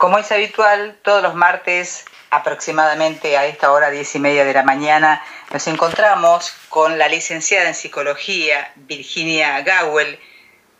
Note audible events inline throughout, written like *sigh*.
Como es habitual, todos los martes, aproximadamente a esta hora, diez y media de la mañana, nos encontramos con la licenciada en psicología, Virginia Gawel,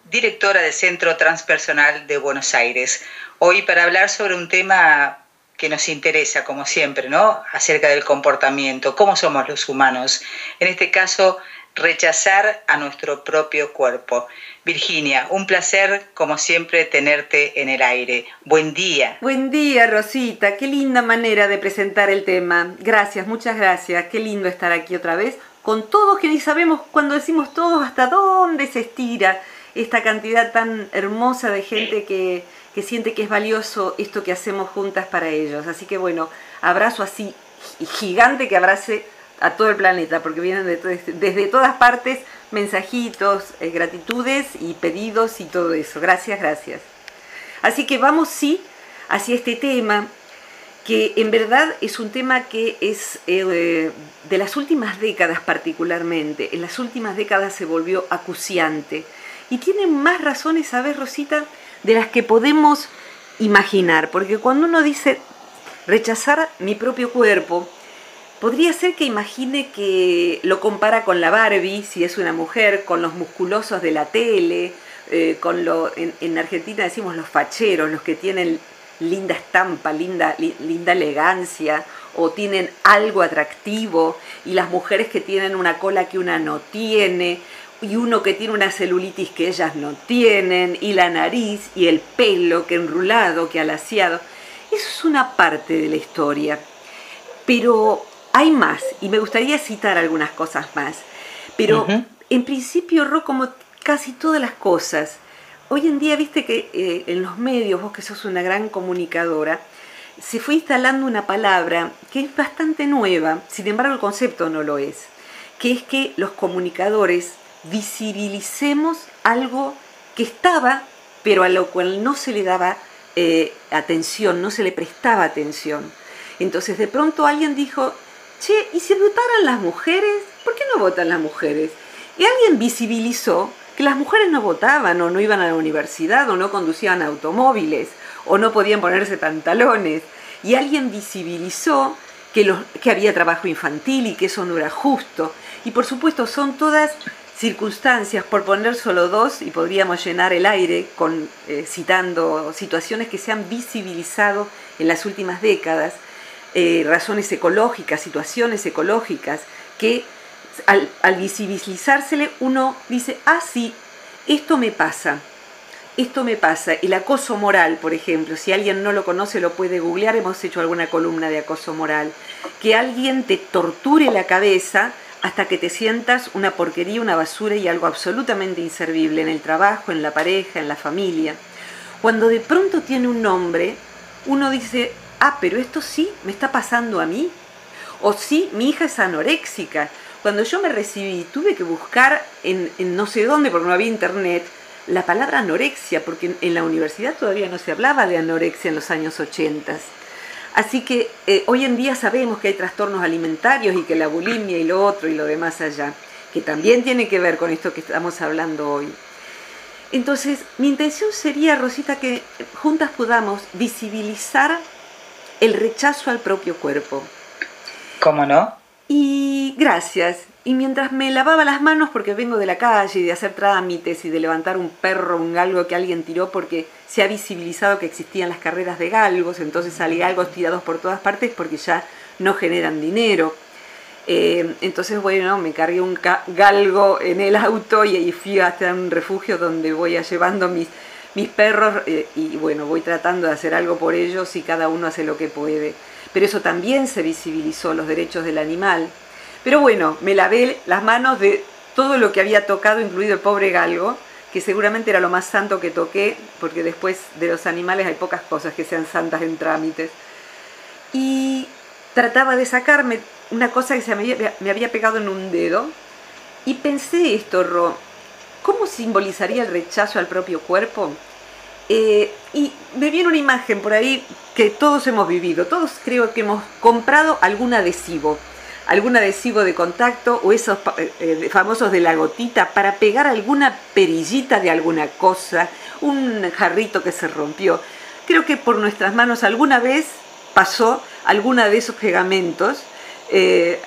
directora del Centro Transpersonal de Buenos Aires. Hoy para hablar sobre un tema que nos interesa, como siempre, ¿no? Acerca del comportamiento, cómo somos los humanos. En este caso, rechazar a nuestro propio cuerpo. Virginia, un placer como siempre tenerte en el aire. Buen día. Buen día, Rosita. Qué linda manera de presentar el tema. Gracias, muchas gracias. Qué lindo estar aquí otra vez con todos que ni sabemos cuando decimos todos hasta dónde se estira esta cantidad tan hermosa de gente que, que siente que es valioso esto que hacemos juntas para ellos. Así que bueno, abrazo así gigante que abrace a todo el planeta, porque vienen desde todas partes mensajitos, eh, gratitudes y pedidos y todo eso. Gracias, gracias. Así que vamos sí hacia este tema, que en verdad es un tema que es eh, de las últimas décadas particularmente. En las últimas décadas se volvió acuciante. Y tiene más razones, ¿sabes, Rosita? De las que podemos imaginar. Porque cuando uno dice rechazar mi propio cuerpo, Podría ser que imagine que lo compara con la Barbie, si es una mujer, con los musculosos de la tele, eh, con lo, en, Argentina decimos los facheros, los que tienen linda estampa, linda, linda elegancia, o tienen algo atractivo, y las mujeres que tienen una cola que una no tiene, y uno que tiene una celulitis que ellas no tienen, y la nariz, y el pelo que enrulado, que alaciado. Eso es una parte de la historia. Pero hay más, y me gustaría citar algunas cosas más, pero en principio, Ro, como casi todas las cosas, hoy en día, viste que eh, en los medios, vos que sos una gran comunicadora, se fue instalando una palabra que es bastante nueva, sin embargo el concepto no lo es, que es que los comunicadores visibilicemos algo que estaba, pero a lo cual no se le daba eh, atención, no se le prestaba atención. Entonces de pronto alguien dijo, che, ¿y si votaran las mujeres? ¿Por qué no votan las mujeres? Y alguien visibilizó que las mujeres no votaban o no iban a la universidad o no conducían automóviles o no podían ponerse pantalones. Y alguien visibilizó que, había trabajo infantil y que eso no era justo. Y por supuesto son todas circunstancias, por poner solo dos, y podríamos llenar el aire eh, citando situaciones que se han visibilizado en las últimas décadas, eh, razones ecológicas, situaciones ecológicas, que al, al, visibilizársele uno dice, ah, sí, esto me pasa, esto me pasa. El acoso moral, por ejemplo, si alguien no lo conoce lo puede googlear, hemos hecho alguna columna de acoso moral. Que alguien te torture la cabeza hasta que te sientas una porquería, una basura y algo absolutamente inservible en el trabajo, en la pareja, en la familia. Cuando de pronto tiene un nombre, uno dice, ah, pero esto sí me está pasando a mí. O sí, mi hija es anoréxica. Cuando yo me recibí, tuve que buscar en, no sé dónde, porque no había internet, la palabra anorexia, porque en, la universidad todavía no se hablaba de anorexia en los años 80. Así que eh, hoy en día sabemos que hay trastornos alimentarios y que la bulimia y lo otro y lo demás allá, que también tiene que ver con esto que estamos hablando hoy. Entonces, mi intención sería, Rosita, que juntas podamos visibilizar el rechazo al propio cuerpo. ¿Cómo no? Y gracias. Y mientras me lavaba las manos porque vengo de la calle y de hacer trámites y de levantar un perro, un galgo que alguien tiró porque se ha visibilizado que existían las carreras de galgos, entonces salí galgos tirados por todas partes porque ya no generan dinero. Eh, entonces, bueno, me cargué un galgo en el auto y, y fui hasta un refugio donde voy a llevando mis mis perros eh, y bueno, voy tratando de hacer algo por ellos y cada uno hace lo que puede. Pero eso también se visibilizó, los derechos del animal. Pero bueno, me lavé las manos de todo lo que había tocado, incluido el pobre galgo, que seguramente era lo más santo que toqué, porque después de los animales hay pocas cosas que sean santas en trámites. Y trataba de sacarme una cosa que se me había, pegado en un dedo, y pensé esto, Ro, ¿Cómo simbolizaría el rechazo al propio cuerpo? Eh, y me viene una imagen por ahí que todos hemos vivido, todos creo que hemos comprado algún adhesivo, algún adhesivo de contacto o esos eh, eh, famosos de la gotita para pegar alguna perillita de alguna cosa, un jarrito que se rompió. creo que por nuestras manos alguna vez pasó alguna de esos pegamentos. Eh,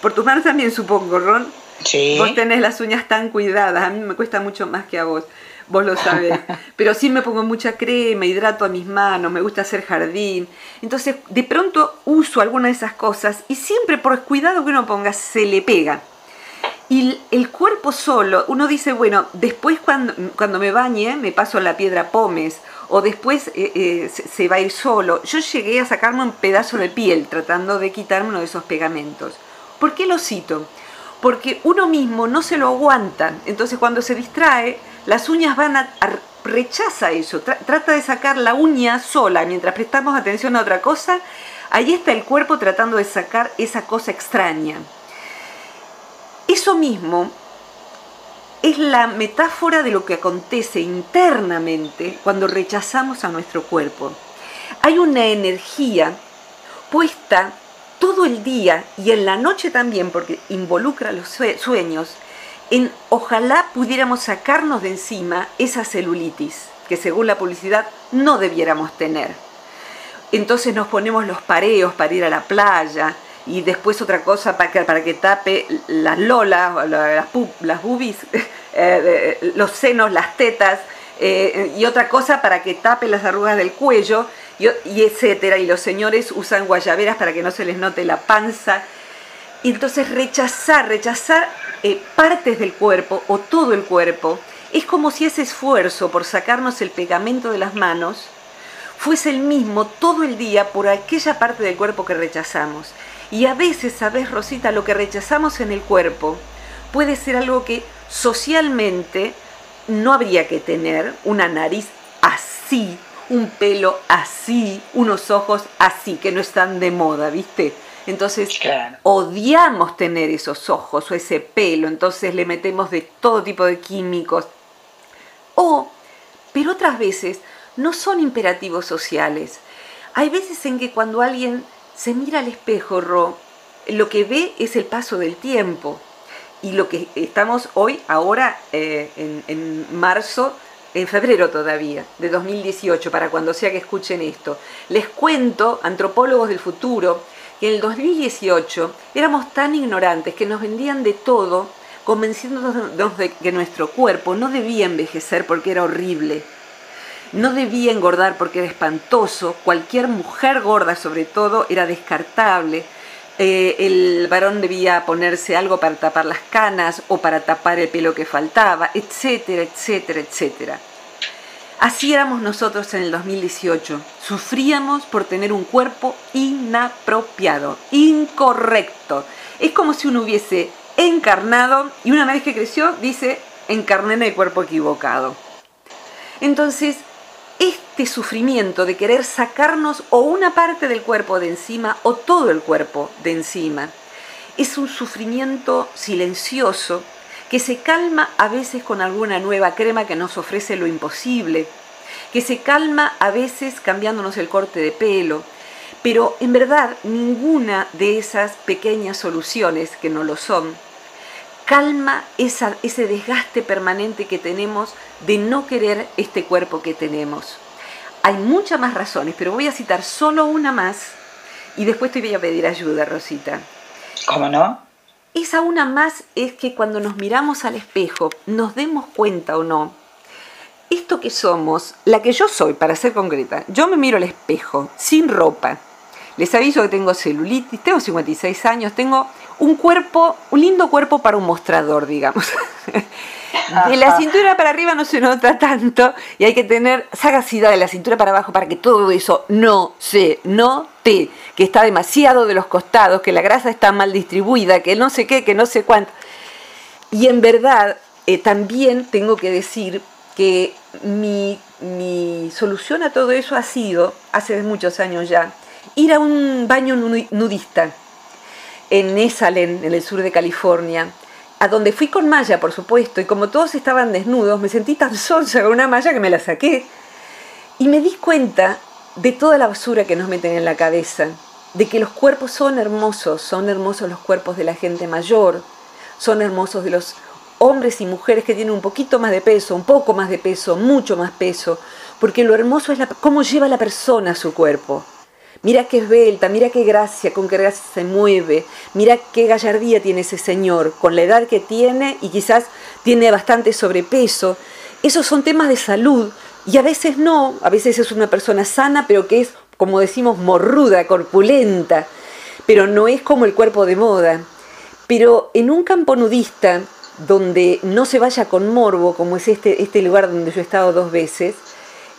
por tus manos también supongo, Ron. Sí. Vos tenés las uñas tan cuidadas, a mí me cuesta mucho más que a vos, vos lo sabés. Pero sí me pongo mucha crema, hidrato a mis manos, me gusta hacer jardín. Entonces, de pronto uso alguna de esas cosas y siempre por cuidado que uno ponga, se le pega. Y el cuerpo solo, uno dice, bueno, después cuando, cuando me bañe me paso la piedra pómez o después eh, eh, se, se va a ir solo. Yo llegué a sacarme un pedazo de piel tratando de quitarme uno de esos pegamentos. ¿Por qué lo cito? Porque uno mismo no se lo aguanta. Entonces cuando se distrae, las uñas van a, rechaza eso. Tra- trata de sacar la uña sola mientras prestamos atención a otra cosa. Ahí está el cuerpo tratando de sacar esa cosa extraña. Eso mismo es la metáfora de lo que acontece internamente cuando rechazamos a nuestro cuerpo. Hay una energía puesta todo el día y en la noche también, porque involucra los sue- sueños, en ojalá pudiéramos sacarnos de encima esa celulitis que según la publicidad no debiéramos tener. Entonces nos ponemos los pareos para ir a la playa y después otra cosa para que, para que tape las lolas, las, las boobies, *laughs* eh, los senos, las tetas, eh, y otra cosa para que tape las arrugas del cuello, y, etcétera. Y los señores usan guayaberas para que no se les note la panza. Y entonces rechazar, rechazar eh, partes del cuerpo o todo el cuerpo, es como si ese esfuerzo por sacarnos el pegamento de las manos fuese el mismo todo el día por aquella parte del cuerpo que rechazamos. Y a veces, ¿sabes, Rosita? Lo que rechazamos en el cuerpo puede ser algo que socialmente no habría que tener, una nariz así, un pelo así, unos ojos así, que no están de moda, ¿viste? Entonces, Claro. odiamos tener esos ojos o ese pelo, entonces le metemos de todo tipo de químicos. O, pero otras veces no son imperativos sociales. Hay veces en que cuando alguien se mira al espejo, Ro, lo que ve es el paso del tiempo. Y lo que estamos hoy, ahora, eh, en, en marzo, en febrero todavía, de 2018, para cuando sea que escuchen esto. Les cuento, antropólogos del futuro, que en el 2018 éramos tan ignorantes que nos vendían de todo, convenciéndonos de que nuestro cuerpo no debía envejecer porque era horrible, no debía engordar porque era espantoso, cualquier mujer gorda sobre todo era descartable, eh, el varón debía ponerse algo para tapar las canas o para tapar el pelo que faltaba, etcétera, etcétera, etcétera. Así éramos nosotros en el 2018. Sufríamos por tener un cuerpo inapropiado, incorrecto. Es como si uno hubiese encarnado y una vez que creció dice, encarné en el cuerpo equivocado. Entonces, este sufrimiento de querer sacarnos o una parte del cuerpo de encima o todo el cuerpo de encima es un sufrimiento silencioso que se calma a veces con alguna nueva crema que nos ofrece lo imposible, que se calma a veces cambiándonos el corte de pelo, pero en verdad ninguna de esas pequeñas soluciones, que no lo son, calma esa, ese desgaste permanente que tenemos de no querer este cuerpo que tenemos. Hay muchas más razones, pero voy a citar solo una más y después te voy a pedir ayuda, Rosita. ¿Cómo no? Esa una más es que cuando nos miramos al espejo nos demos cuenta o no, esto que somos, la que yo soy, para ser concreta, yo me miro al espejo, sin ropa. Les aviso que tengo celulitis, tengo 56 años, tengo un cuerpo, un lindo cuerpo para un mostrador, digamos. *laughs* De la cintura para arriba no se nota tanto y hay que tener sagacidad de la cintura para abajo para que todo eso no se note, que está demasiado de los costados, que la grasa está mal distribuida, que no sé qué, que no sé cuánto. Y en verdad, eh, también tengo que decir que mi, mi solución a todo eso ha sido, hace muchos años ya, ir a un baño nudi- nudista en Esalen, en el sur de California, a donde fui con malla, por supuesto, y como todos estaban desnudos, me sentí tan *laughs* sonsa con una malla que me la saqué. Y me di cuenta de toda la basura que nos meten en la cabeza, de que los cuerpos son hermosos, son hermosos los cuerpos de la gente mayor, son hermosos de los hombres y mujeres que tienen un poquito más de peso, un poco más de peso, mucho más peso, porque lo hermoso es la, cómo lleva la persona su cuerpo. Mira qué esbelta, mira qué gracia, con qué gracia se mueve, mira qué gallardía tiene ese señor, con la edad que tiene y quizás tiene bastante sobrepeso. Esos son temas de salud y a veces no, a veces es una persona sana, pero que es, como decimos, morruda, corpulenta, pero no es como el cuerpo de moda. Pero en un campo nudista, donde no se vaya con morbo, como es este, este lugar donde yo he estado dos veces,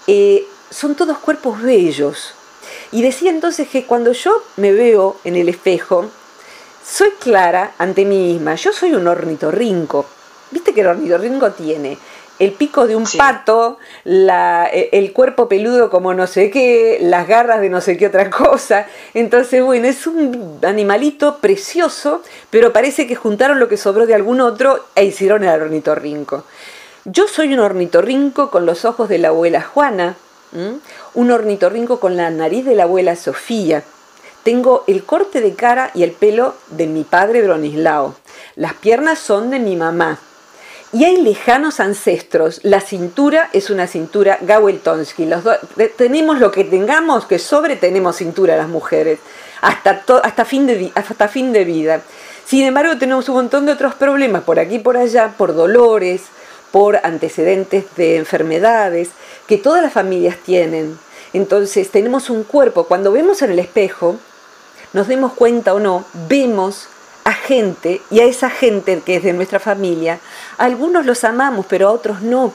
eh, son todos cuerpos bellos. Y decía entonces que cuando yo me veo en el espejo, soy clara ante mí misma. Yo soy un ornitorrinco. ¿Viste que el ornitorrinco tiene el pico de un pato, e, el cuerpo peludo como no sé qué, las garras de no sé qué otra cosa. Entonces, bueno, es un animalito precioso, pero parece que juntaron lo que sobró de algún otro e hicieron el ornitorrinco. Yo soy un ornitorrinco con los ojos de la abuela Juana, un ornitorrinco con la nariz de la abuela Sofía. Tengo el corte de cara y el pelo de mi padre Bronislao. Las piernas son de mi mamá. Y hay lejanos ancestros. La cintura es una cintura Gawel-Tonsky. Los tenemos lo que tengamos, que sobre tenemos cintura las mujeres, hasta, hasta, fin de, hasta fin de vida. Sin embargo, tenemos un montón de otros problemas por aquí y por allá, por dolores, por antecedentes de enfermedades, que todas las familias tienen. Entonces, tenemos un cuerpo. Cuando vemos en el espejo, nos demos cuenta o no, vemos a gente y a esa gente que es de nuestra familia, algunos los amamos, pero a otros no.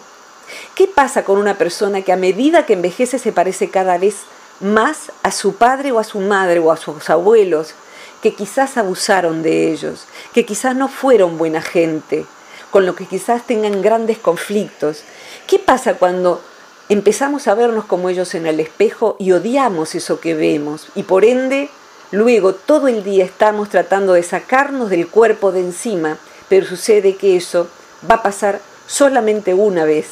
¿Qué pasa con una persona que a medida que envejece se parece cada vez más a su padre o a su madre o a sus abuelos, que quizás abusaron de ellos, que quizás no fueron buena gente, con lo que quizás tengan grandes conflictos? ¿Qué pasa cuando empezamos a vernos como ellos en el espejo y odiamos eso que vemos y por ende luego todo el día estamos tratando de sacarnos del cuerpo de encima, pero sucede que eso va a pasar solamente una vez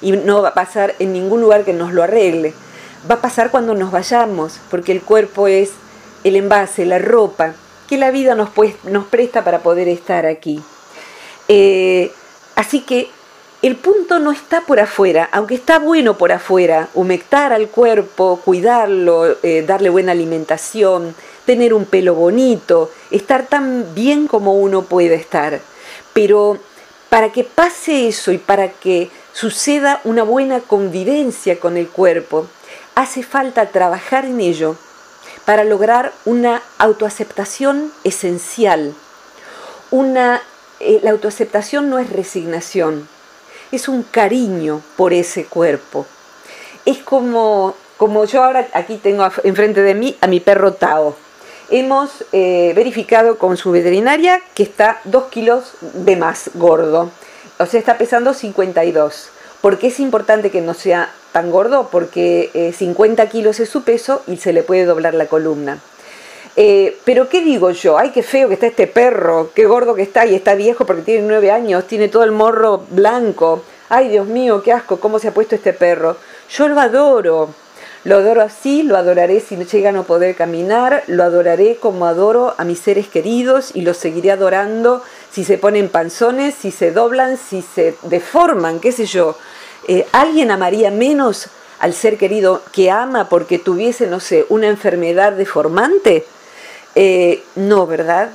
y no va a pasar en ningún lugar que nos lo arregle. Va a pasar cuando nos vayamos, porque el cuerpo es el envase, la ropa que la vida nos, nos presta para poder estar aquí. Eh, así que el punto no está por afuera, aunque está bueno por afuera, humectar al cuerpo, cuidarlo, eh, darle buena alimentación, tener un pelo bonito, estar tan bien como uno puede estar. Pero para que pase eso y para que suceda una buena convivencia con el cuerpo, hace falta trabajar en ello para lograr una autoaceptación esencial. Eh, la autoaceptación no es resignación, es un cariño por ese cuerpo. Es como, como yo ahora aquí tengo enfrente de mí a mi perro Tao hemos eh, verificado con su veterinaria que está 2 kilos de más gordo. O sea, está pesando 52. ¿Por qué es importante que no sea tan gordo? Porque 50 eh, kilos es su peso y se le puede doblar la columna. Eh, pero ¿qué digo yo? Ay, qué feo que está este perro, qué gordo que está y está viejo porque tiene 9 años, tiene todo el morro blanco. Ay, Dios mío, qué asco, cómo se ha puesto este perro. Yo lo adoro, lo adoro así, lo adoraré si no llega a no poder caminar, lo adoraré como adoro a mis seres queridos y lo seguiré adorando si se ponen panzones, si se doblan, si se deforman, qué sé yo. Eh, ¿Alguien amaría menos al ser querido que ama porque tuviese, no sé, una enfermedad deformante? Eh, no, ¿verdad?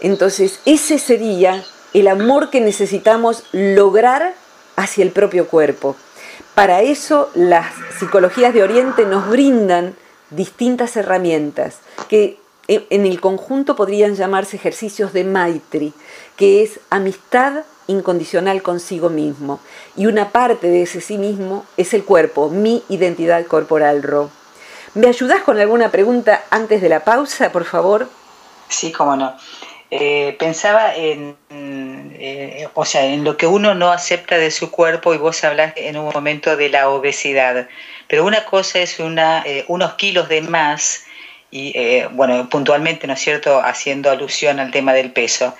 Entonces, ese sería el amor que necesitamos lograr hacia el propio cuerpo. Para eso las psicologías de Oriente nos brindan distintas herramientas que en el conjunto podrían llamarse ejercicios de Maitri, que es amistad incondicional consigo mismo. Y una parte de ese sí mismo es el cuerpo, mi identidad corporal, Ro. ¿Me ayudas con alguna pregunta antes de la pausa, por favor? Sí, cómo no. Eh, pensaba en, eh, o sea, en lo que uno no acepta de su cuerpo y vos hablas en un momento de la obesidad, pero una cosa es eh, unos kilos de más y, bueno, puntualmente, ¿no es cierto?, haciendo alusión al tema del peso,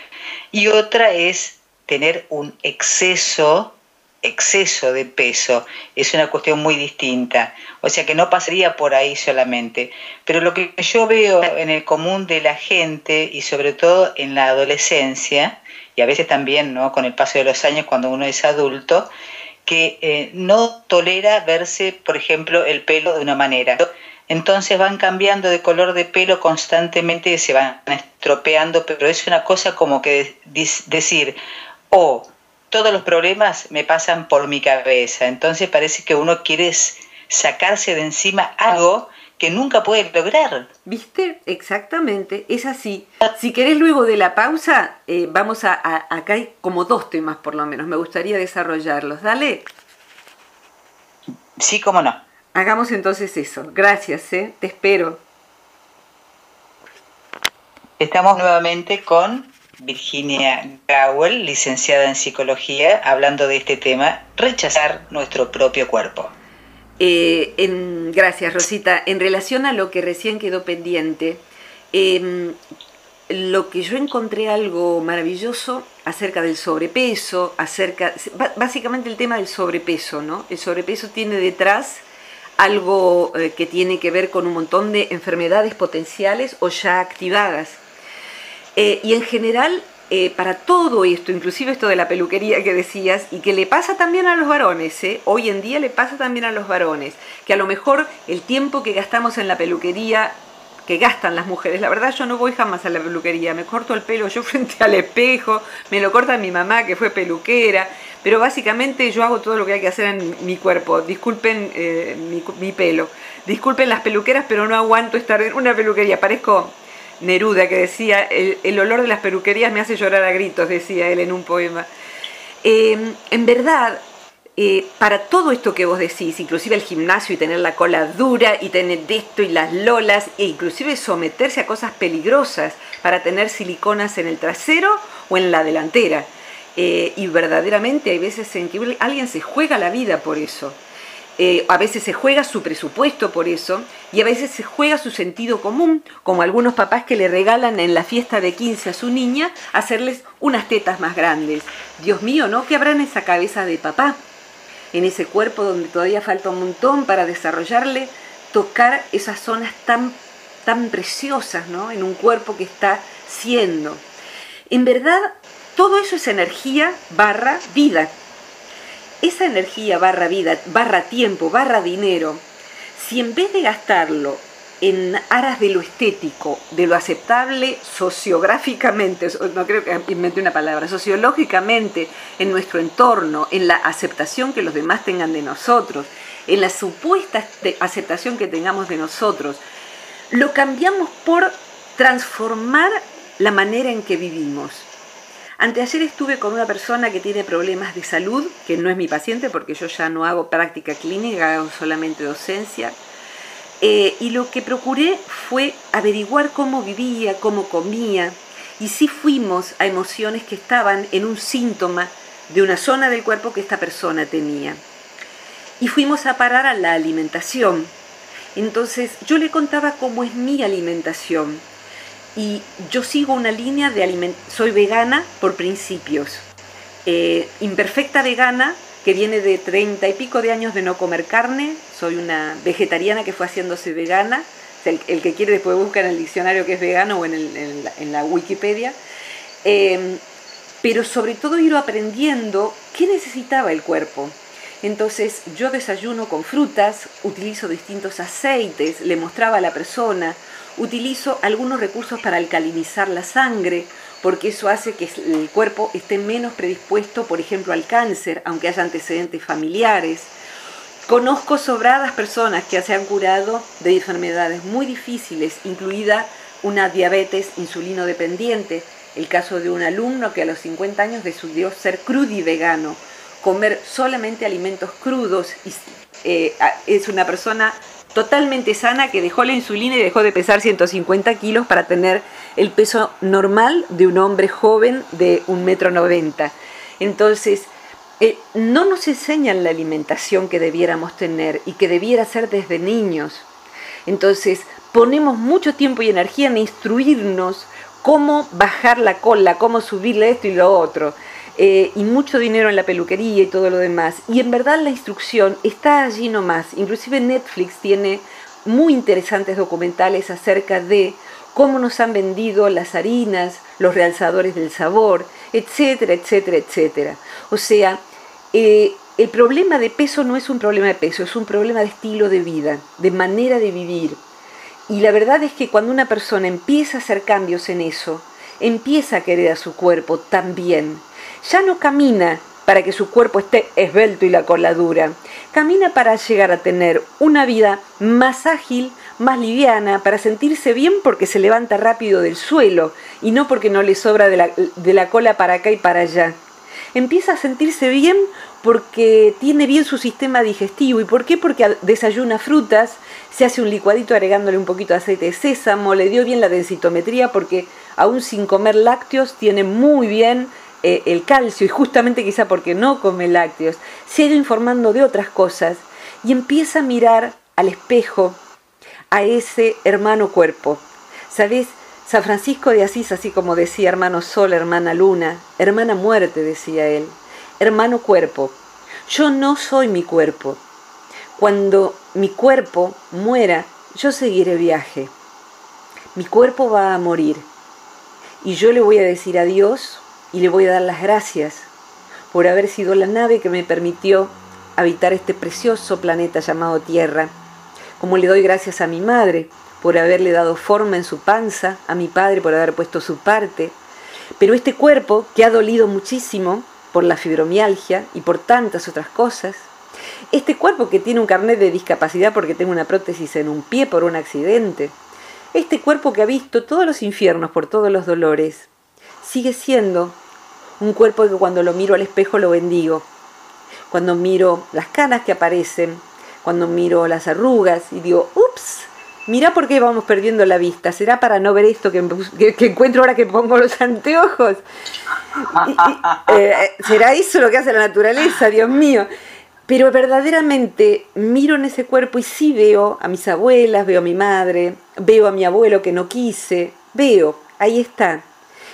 y otra es tener un exceso exceso de peso es una cuestión muy distinta, o sea que no pasaría por ahí solamente. Pero lo que yo veo en el común de la gente y sobre todo en la adolescencia, y a veces también ¿no? con el paso de los años cuando uno es adulto, que eh, no tolera verse, por ejemplo, el pelo de una manera. Entonces van cambiando de color de pelo constantemente se van estropeando, pero es una cosa como que decir, oh, todos los problemas me pasan por mi cabeza. Entonces parece que uno quiere sacarse de encima algo que nunca puede lograr. ¿Viste? Exactamente, es así. Si querés luego de la pausa, eh, vamos a, acá hay como dos temas por lo menos, me gustaría desarrollarlos. Dale. Sí, cómo no. Hagamos entonces eso. Gracias, ¿eh? te espero. Estamos nuevamente con Virginia Gowell, licenciada en psicología, hablando de este tema, rechazar nuestro propio cuerpo. Eh, en, gracias, Rosita. En relación a lo que recién quedó pendiente, em, lo que yo encontré algo maravilloso acerca del sobrepeso, acerca, básicamente el tema del sobrepeso, ¿no? El sobrepeso tiene detrás algo eh, que tiene que ver con un montón de enfermedades potenciales o ya activadas. Eh, y en general eh, para todo esto, inclusive esto de la peluquería que decías, y que le pasa también a los varones, ¿eh? hoy en día le pasa también a los varones, que a lo mejor el tiempo que gastamos en la peluquería, que gastan las mujeres, la verdad yo no voy jamás a la peluquería, me corto el pelo yo *laughs* frente al espejo, me lo corta mi mamá que fue peluquera, pero básicamente yo hago todo lo que hay que hacer en mi cuerpo, disculpen eh, mi, mi pelo, disculpen las peluqueras, pero no aguanto estar en una peluquería, parezco Neruda, que decía, el, olor de las peluquerías me hace llorar a gritos, decía él en un poema. Em, en verdad, eh, para todo esto que vos decís, inclusive el gimnasio y tener la cola dura y tener esto y las lolas, e inclusive someterse a cosas peligrosas para tener siliconas en el trasero o en la delantera. Eh, y verdaderamente hay veces en que alguien se juega la vida por eso. Eh, a veces se juega su presupuesto por eso y a veces se juega su sentido común, como algunos papás que le regalan en la fiesta de 15 a su niña hacerles unas tetas más grandes. Dios mío, ¿no? ¿Qué habrá en esa cabeza de papá? En ese cuerpo donde todavía falta un montón para desarrollarle, tocar esas zonas tan, tan preciosas, ¿no? En un cuerpo que está siendo. En verdad, todo eso es energía barra vida esa energía barra vida, barra tiempo, barra dinero, si en vez de gastarlo en aras de lo estético, de lo aceptable sociográficamente, no creo que inventé una palabra, sociológicamente, en nuestro entorno, en la aceptación que los demás tengan de nosotros, en la supuesta aceptación que tengamos de nosotros, lo cambiamos por transformar la manera en que vivimos. Anteayer estuve con una persona que tiene problemas de salud, que no es mi paciente porque yo ya no hago práctica clínica, hago solamente docencia. Eh, y lo que procuré fue averiguar cómo vivía, cómo comía, y sí fuimos a emociones que estaban en un síntoma de una zona del cuerpo que esta persona tenía. Y fuimos a parar a la alimentación. Entonces yo le contaba cómo es mi alimentación y yo sigo una línea de alimentación, soy vegana por principios, eh, imperfecta vegana, que viene de treinta y pico de años de no comer carne, soy una vegetariana que fue haciéndose vegana, el, que quiere después busca en el diccionario que es vegano o en, la, Wikipedia, em, pero sobre todo ir aprendiendo qué necesitaba el cuerpo. Entonces yo desayuno con frutas, utilizo distintos aceites, le mostraba a la persona, Utilizo algunos recursos para alcalinizar la sangre, porque eso hace que el cuerpo esté menos predispuesto, por ejemplo, al cáncer, aunque haya antecedentes familiares. Conozco sobradas personas que se han curado de enfermedades muy difíciles, incluida una diabetes insulino dependiente. El caso de un alumno que a los 50 años decidió ser crudivegano, comer solamente alimentos crudos. Y, eh, es una persona totalmente sana que dejó la insulina y dejó de pesar 150 kilos para tener el peso normal de un hombre joven de un metro noventa. Entonces, eh, no nos enseñan la alimentación que debiéramos tener y que debiera ser desde niños. Entonces, ponemos mucho tiempo y energía en instruirnos cómo bajar la cola, cómo subirle esto y lo otro. Eh, y mucho dinero en la peluquería y todo lo demás. Y en verdad la instrucción está allí nomás. Inclusive Netflix tiene muy interesantes documentales acerca de cómo nos han vendido las harinas, los realzadores del sabor, etcétera, etcétera, etcétera. O sea, eh, el problema de peso no es un problema de peso, es un problema de estilo de vida, de manera de vivir. Y la verdad es que cuando una persona empieza a hacer cambios en eso, empieza a querer a su cuerpo también. Ya no camina para que su cuerpo esté esbelto y la cola dura. Camina para llegar a tener una vida más ágil, más liviana, para sentirse bien porque se levanta rápido del suelo y no porque no le sobra de la, de la cola para acá y para allá. Empieza a sentirse bien porque tiene bien su sistema digestivo. ¿Y por qué? Porque desayuna frutas, se hace un licuadito agregándole un poquito de aceite de sésamo, le dio bien la densitometría porque aún sin comer lácteos tiene muy bien eh, el calcio y justamente quizá porque no come lácteos, se ha ido informando de otras cosas y empieza a mirar al espejo a ese hermano cuerpo. ¿Sabes? San Francisco de Asís, así como decía hermano sol, hermana luna, hermana muerte, decía él, hermano cuerpo, yo no soy mi cuerpo. Cuando mi cuerpo muera, yo seguiré viaje. Mi cuerpo va a morir. Y yo le voy a decir adiós y le voy a dar las gracias por haber sido la nave que me permitió habitar este precioso planeta llamado Tierra. Como le doy gracias a mi madre por haberle dado forma en su panza, a mi padre por haber puesto su parte. Pero este cuerpo, que ha dolido muchísimo, por la fibromialgia y por tantas otras cosas. Este cuerpo que tiene un carnet de discapacidad porque tengo una prótesis en un pie por un accidente. Este cuerpo que ha visto todos los infiernos por todos los dolores. Sigue siendo un cuerpo que cuando lo miro al espejo lo bendigo. Cuando miro las canas que aparecen, cuando miro las arrugas y digo, ups, mira por qué vamos perdiendo la vista. ¿Será para no ver esto que, que encuentro ahora que pongo los anteojos? Eh, ¿Será eso lo que hace la naturaleza, Dios mío? Pero verdaderamente miro en ese cuerpo y sí veo a mis abuelas, veo a mi madre, veo a mi abuelo que no quise, veo, ahí está.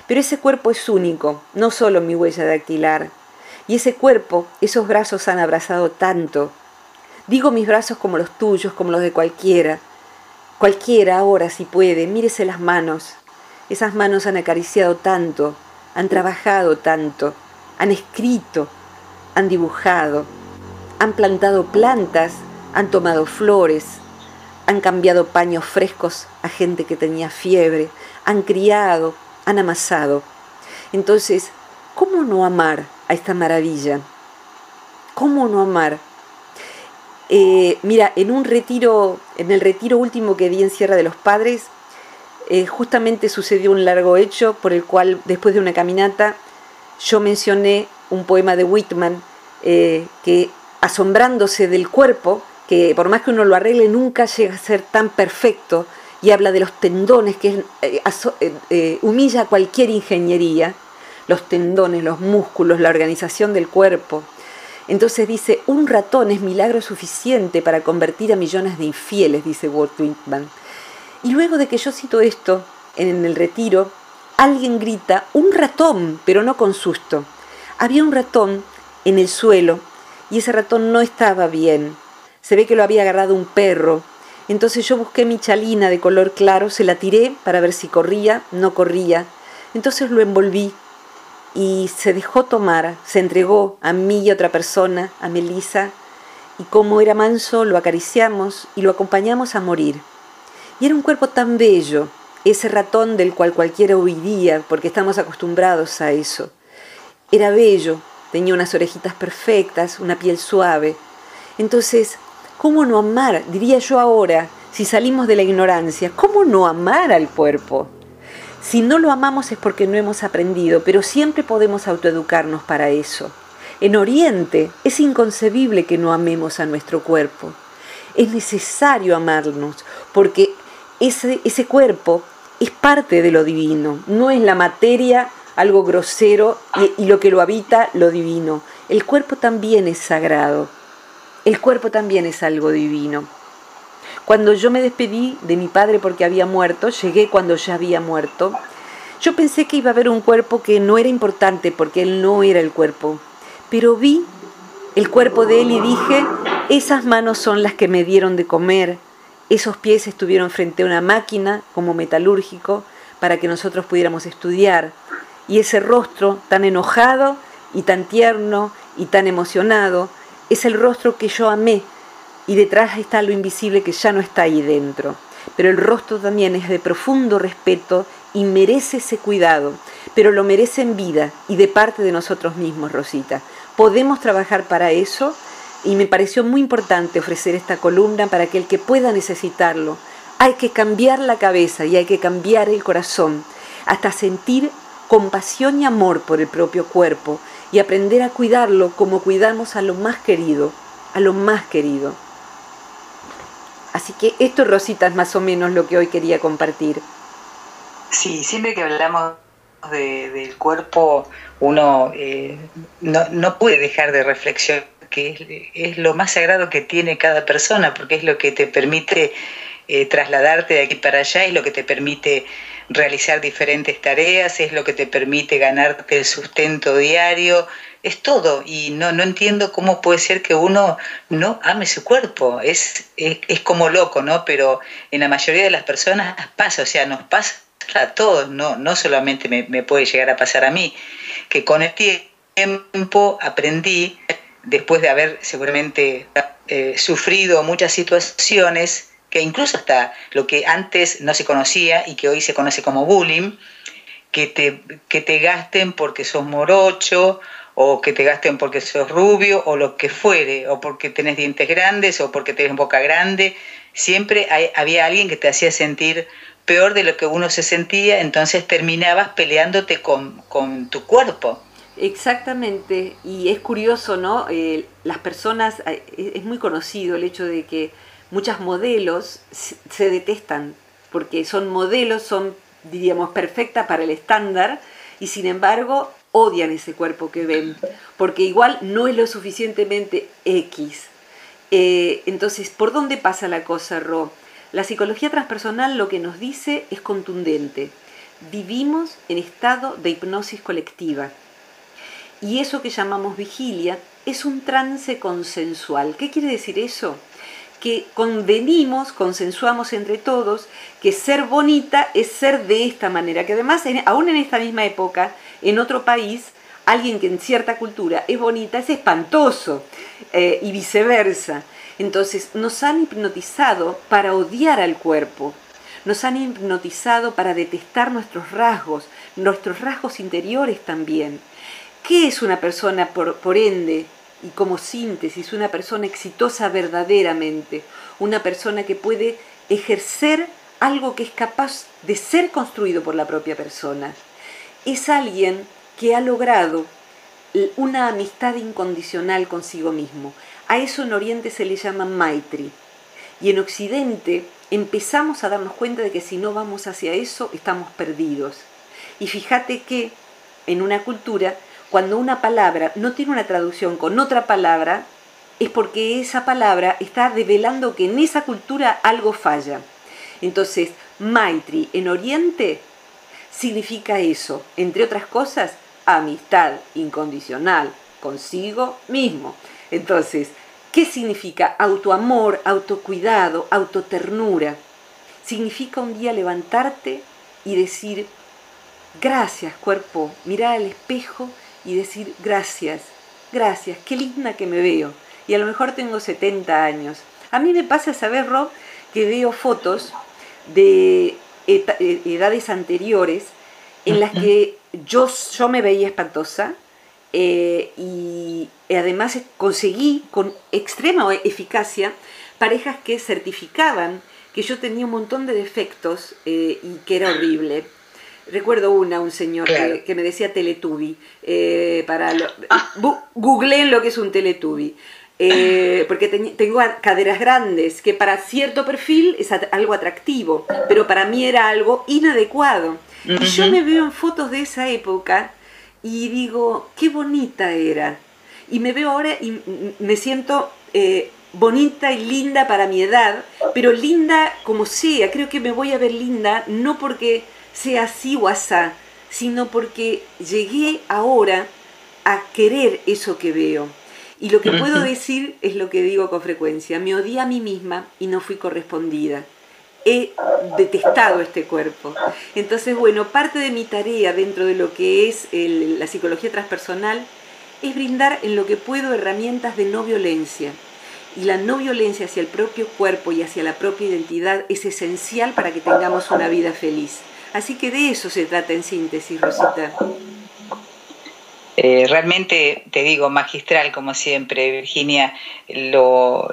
Pero ese cuerpo es único, no solo mi huella dactilar. Y ese cuerpo, esos brazos han abrazado tanto. Digo mis brazos como los tuyos, como los de cualquiera. Cualquiera ahora, si puede, mírese las manos. Esas manos han acariciado tanto, han trabajado tanto, han escrito, han dibujado, han plantado plantas, han tomado flores, han cambiado paños frescos a gente que tenía fiebre, han criado, han amasado. Entonces, ¿cómo no amar a esta maravilla? ¿Cómo no amar? Eh, mira, en un retiro, en el retiro último que di en Sierra de los Padres, eh, justamente sucedió un largo hecho por el cual, después de una caminata, yo mencioné un poema de Whitman eh, que, asombrándose del cuerpo, que por más que uno lo arregle, nunca llega a ser tan perfecto, y habla de los tendones, que eh, humilla cualquier ingeniería, los tendones, los músculos, la organización del cuerpo. Entonces dice, un ratón es milagro suficiente para convertir a millones de infieles, dice Walt Whitman. Y luego de que yo cito esto en el retiro, alguien grita, un ratón, pero no con susto. Había un ratón en el suelo y ese ratón no estaba bien. Se ve que lo había agarrado un perro. Entonces yo busqué mi chalina de color claro, se la tiré para ver si corría, no corría. Entonces lo envolví y se dejó tomar, se entregó a mí y a otra persona, a Melisa, y como era manso, lo acariciamos y lo acompañamos a morir. Y era un cuerpo tan bello, ese ratón del cual cualquiera huiría, porque estamos acostumbrados a eso. Era bello, tenía unas orejitas perfectas, una piel suave. Entonces, ¿cómo no amar? Diría yo ahora, si salimos de la ignorancia, ¿cómo no amar al cuerpo? Si no lo amamos es porque no hemos aprendido, pero siempre podemos autoeducarnos para eso. En Oriente es inconcebible que no amemos a nuestro cuerpo. Es necesario amarnos, porque ese, ese cuerpo es parte de lo divino, no es la materia algo grosero y, y, lo que lo habita lo divino. El cuerpo también es sagrado, el cuerpo también es algo divino. Cuando yo me despedí de mi padre porque había muerto, llegué cuando ya había muerto, yo pensé que iba a haber un cuerpo que no era importante porque él no era el cuerpo, pero vi el cuerpo de él y dije, esas manos son las que me dieron de comer, esos pies estuvieron frente a una máquina como metalúrgico para que nosotros pudiéramos estudiar. Y ese rostro tan enojado y tan tierno y tan emocionado es el rostro que yo amé y detrás está lo invisible que ya no está ahí dentro. Pero el rostro también es de profundo respeto y merece ese cuidado, pero lo merece en vida y de parte de nosotros mismos, Rosita. Podemos trabajar para eso y me pareció muy importante ofrecer esta columna para que el que pueda necesitarlo. Hay que cambiar la cabeza y hay que cambiar el corazón hasta sentir compasión y amor por el propio cuerpo y aprender a cuidarlo como cuidamos a lo más querido, a lo más querido. Así que esto, Rosita, es más o menos lo que hoy quería compartir. Sí, siempre que hablamos del cuerpo, uno eh, no, puede dejar de reflexionar que es, lo más sagrado que tiene cada persona, porque es lo que te permite eh, trasladarte de aquí para allá, es lo que te permite realizar diferentes tareas, es lo que te permite ganarte el sustento diario, es todo. Y no, no entiendo cómo puede ser que uno no ame su cuerpo. Es, es, como loco, ¿no? Pero en la mayoría de las personas pasa, o sea, nos pasa a todos, no, no solamente me, puede llegar a pasar a mí, que con el tiempo aprendí, después de haber seguramente eh, sufrido muchas situaciones, que incluso hasta lo que antes no se conocía y que hoy se conoce como bullying, que te, que te gasten porque sos morocho o que te gasten porque sos rubio o lo que fuere, o porque tenés dientes grandes o porque tenés boca grande, siempre había alguien que te hacía sentir peor de lo que uno se sentía, entonces terminabas peleándote con, con tu cuerpo. Exactamente, y es curioso, ¿no? Eh, las personas, eh, es muy conocido el hecho de que muchas modelos se detestan, porque son modelos, son, diríamos, perfectas para el estándar, y sin embargo odian ese cuerpo que ven, porque igual no es lo suficientemente X. Eh, entonces, ¿por dónde pasa la cosa, Ro? La psicología transpersonal lo que nos dice es contundente. Vivimos en estado de hipnosis colectiva. Y eso que llamamos vigilia es un trance consensual. ¿Qué quiere decir eso? Que convenimos, consensuamos entre todos que ser bonita es ser de esta manera, que además, aún en esta misma época, en otro país, alguien que en cierta cultura es bonita es espantoso eh, y viceversa. Entonces nos han hipnotizado para odiar al cuerpo, nos han hipnotizado para detestar nuestros rasgos, nuestros rasgos interiores también. ¿Qué es una persona por ende? Y como síntesis, una persona exitosa verdaderamente, una persona que puede ejercer algo que es capaz de ser construido por la propia persona es alguien que ha logrado una amistad incondicional consigo mismo. A eso en Oriente se le llama Maitri. Y en Occidente empezamos a darnos cuenta de que si no vamos hacia eso, estamos perdidos. Y fíjate que en una cultura, cuando una palabra no tiene una traducción con otra palabra, es porque esa palabra está revelando que en esa cultura algo falla. Entonces, Maitri en Oriente significa eso, entre otras cosas, amistad incondicional consigo mismo. Entonces, ¿qué significa autoamor, autocuidado, autoternura? Significa un día levantarte y decir, gracias cuerpo, mirar al espejo y decir, gracias, gracias, qué linda que me veo. Y a lo mejor tengo 70 años. A mí me pasa saber, Rob, que veo fotos de eh, edades anteriores en las que *laughs* yo, yo me veía espantosa eh, y además conseguí con extrema eficacia parejas que certificaban que yo tenía un montón de defectos eh, y que era horrible. Recuerdo una, un señor que, me decía Teletubby. para lo, *laughs* ah. googleen lo que es un Teletubby. Eh, porque tengo caderas grandes, que para cierto perfil es algo atractivo, pero para mí era algo inadecuado. Y yo me veo en fotos de esa época y digo, qué bonita era. Y me veo ahora y me siento eh, bonita y linda para mi edad, pero linda como sea. Creo que me voy a ver linda no porque sea así o asá, sino porque llegué ahora a querer eso que veo. Y lo que puedo decir es lo que digo con frecuencia. Me odié a mí misma y no fui correspondida. He detestado este cuerpo. Entonces, bueno, parte de mi tarea dentro de lo que es la psicología transpersonal es brindar en lo que puedo herramientas de no violencia. Y la no violencia hacia el propio cuerpo y hacia la propia identidad es esencial para que tengamos una vida feliz. Así que de eso se trata en síntesis, Rosita. Eh, realmente, te digo, magistral como siempre, Virginia, lo,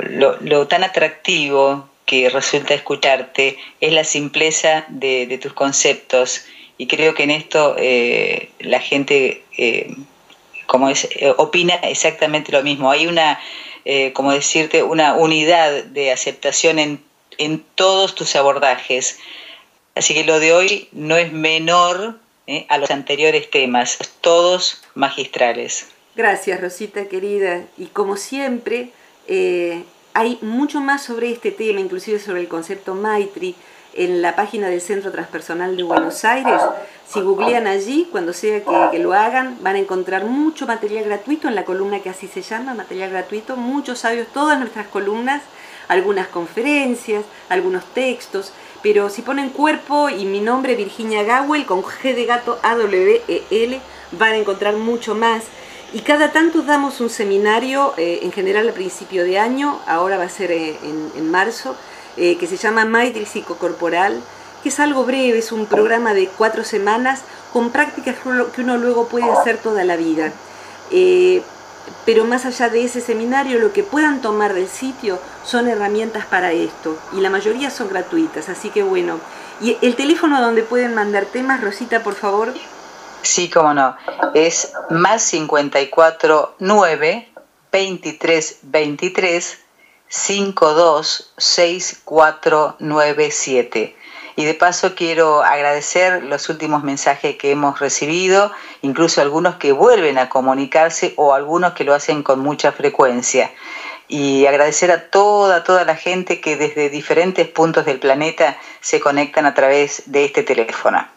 tan atractivo que resulta escucharte es la simpleza de, tus conceptos y creo que en esto eh, la gente, eh, como es, opina exactamente lo mismo. Hay una, como decirte, una unidad de aceptación en, en todos tus abordajes. Así que lo de hoy no es menor ¿eh? a los anteriores temas, todos magistrales. Gracias, Rosita querida. Y como siempre, eh, hay mucho más sobre este tema, inclusive sobre el concepto Maitri, en la página del Centro Transpersonal de Buenos Aires. Si googlean allí, cuando sea que, que, lo hagan, van a encontrar mucho material gratuito en la columna que así se llama, material gratuito, muchos sabios, todas nuestras columnas, algunas conferencias, algunos textos pero si ponen cuerpo y mi nombre Virginia Gawel con G de gato A W E L van a encontrar mucho más. Y cada tanto damos un seminario, eh, en general a principio de año, ahora va a ser eh, en, marzo, eh, que se llama Maitri Psicocorporal, que es algo breve, es un programa de cuatro semanas con prácticas que uno luego puede hacer toda la vida pero más allá de ese seminario lo que puedan tomar del sitio son herramientas para esto y la mayoría son gratuitas, así que bueno. ¿Y el teléfono donde pueden mandar temas, Rosita, por favor? Sí, cómo no. Es más 54 9 23 23 52 6497. Y de paso quiero agradecer los últimos mensajes que hemos recibido, incluso algunos que vuelven a comunicarse o algunos que lo hacen con mucha frecuencia. Y agradecer a toda, toda la gente que desde diferentes puntos del planeta se conectan a través de este teléfono.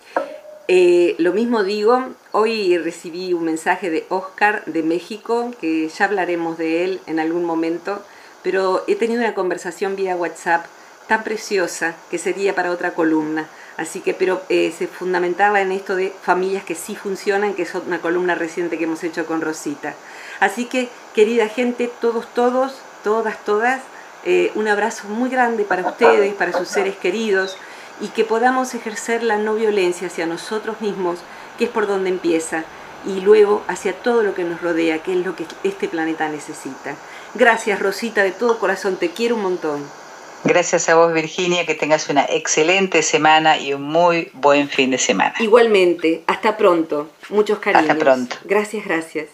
Eh, lo mismo digo, hoy recibí un mensaje de Oscar de México, que ya hablaremos de él en algún momento, pero he tenido una conversación vía WhatsApp tan preciosa que sería para otra columna. Así que, pero eh, se fundamentaba en esto de familias que sí funcionan, que es una columna reciente que hemos hecho con Rosita. Así que, querida gente, todos, todos, todas, todas, eh, un abrazo muy grande para ustedes, para sus seres queridos, y que podamos ejercer la no violencia hacia nosotros mismos, que es por donde empieza, y luego hacia todo lo que nos rodea, que es lo que este planeta necesita. Gracias, Rosita, de todo corazón, te quiero un montón. Gracias a vos, Virginia, que tengas una excelente semana y un muy buen fin de semana. Igualmente, hasta pronto. Muchos cariños. Hasta pronto. Gracias, gracias.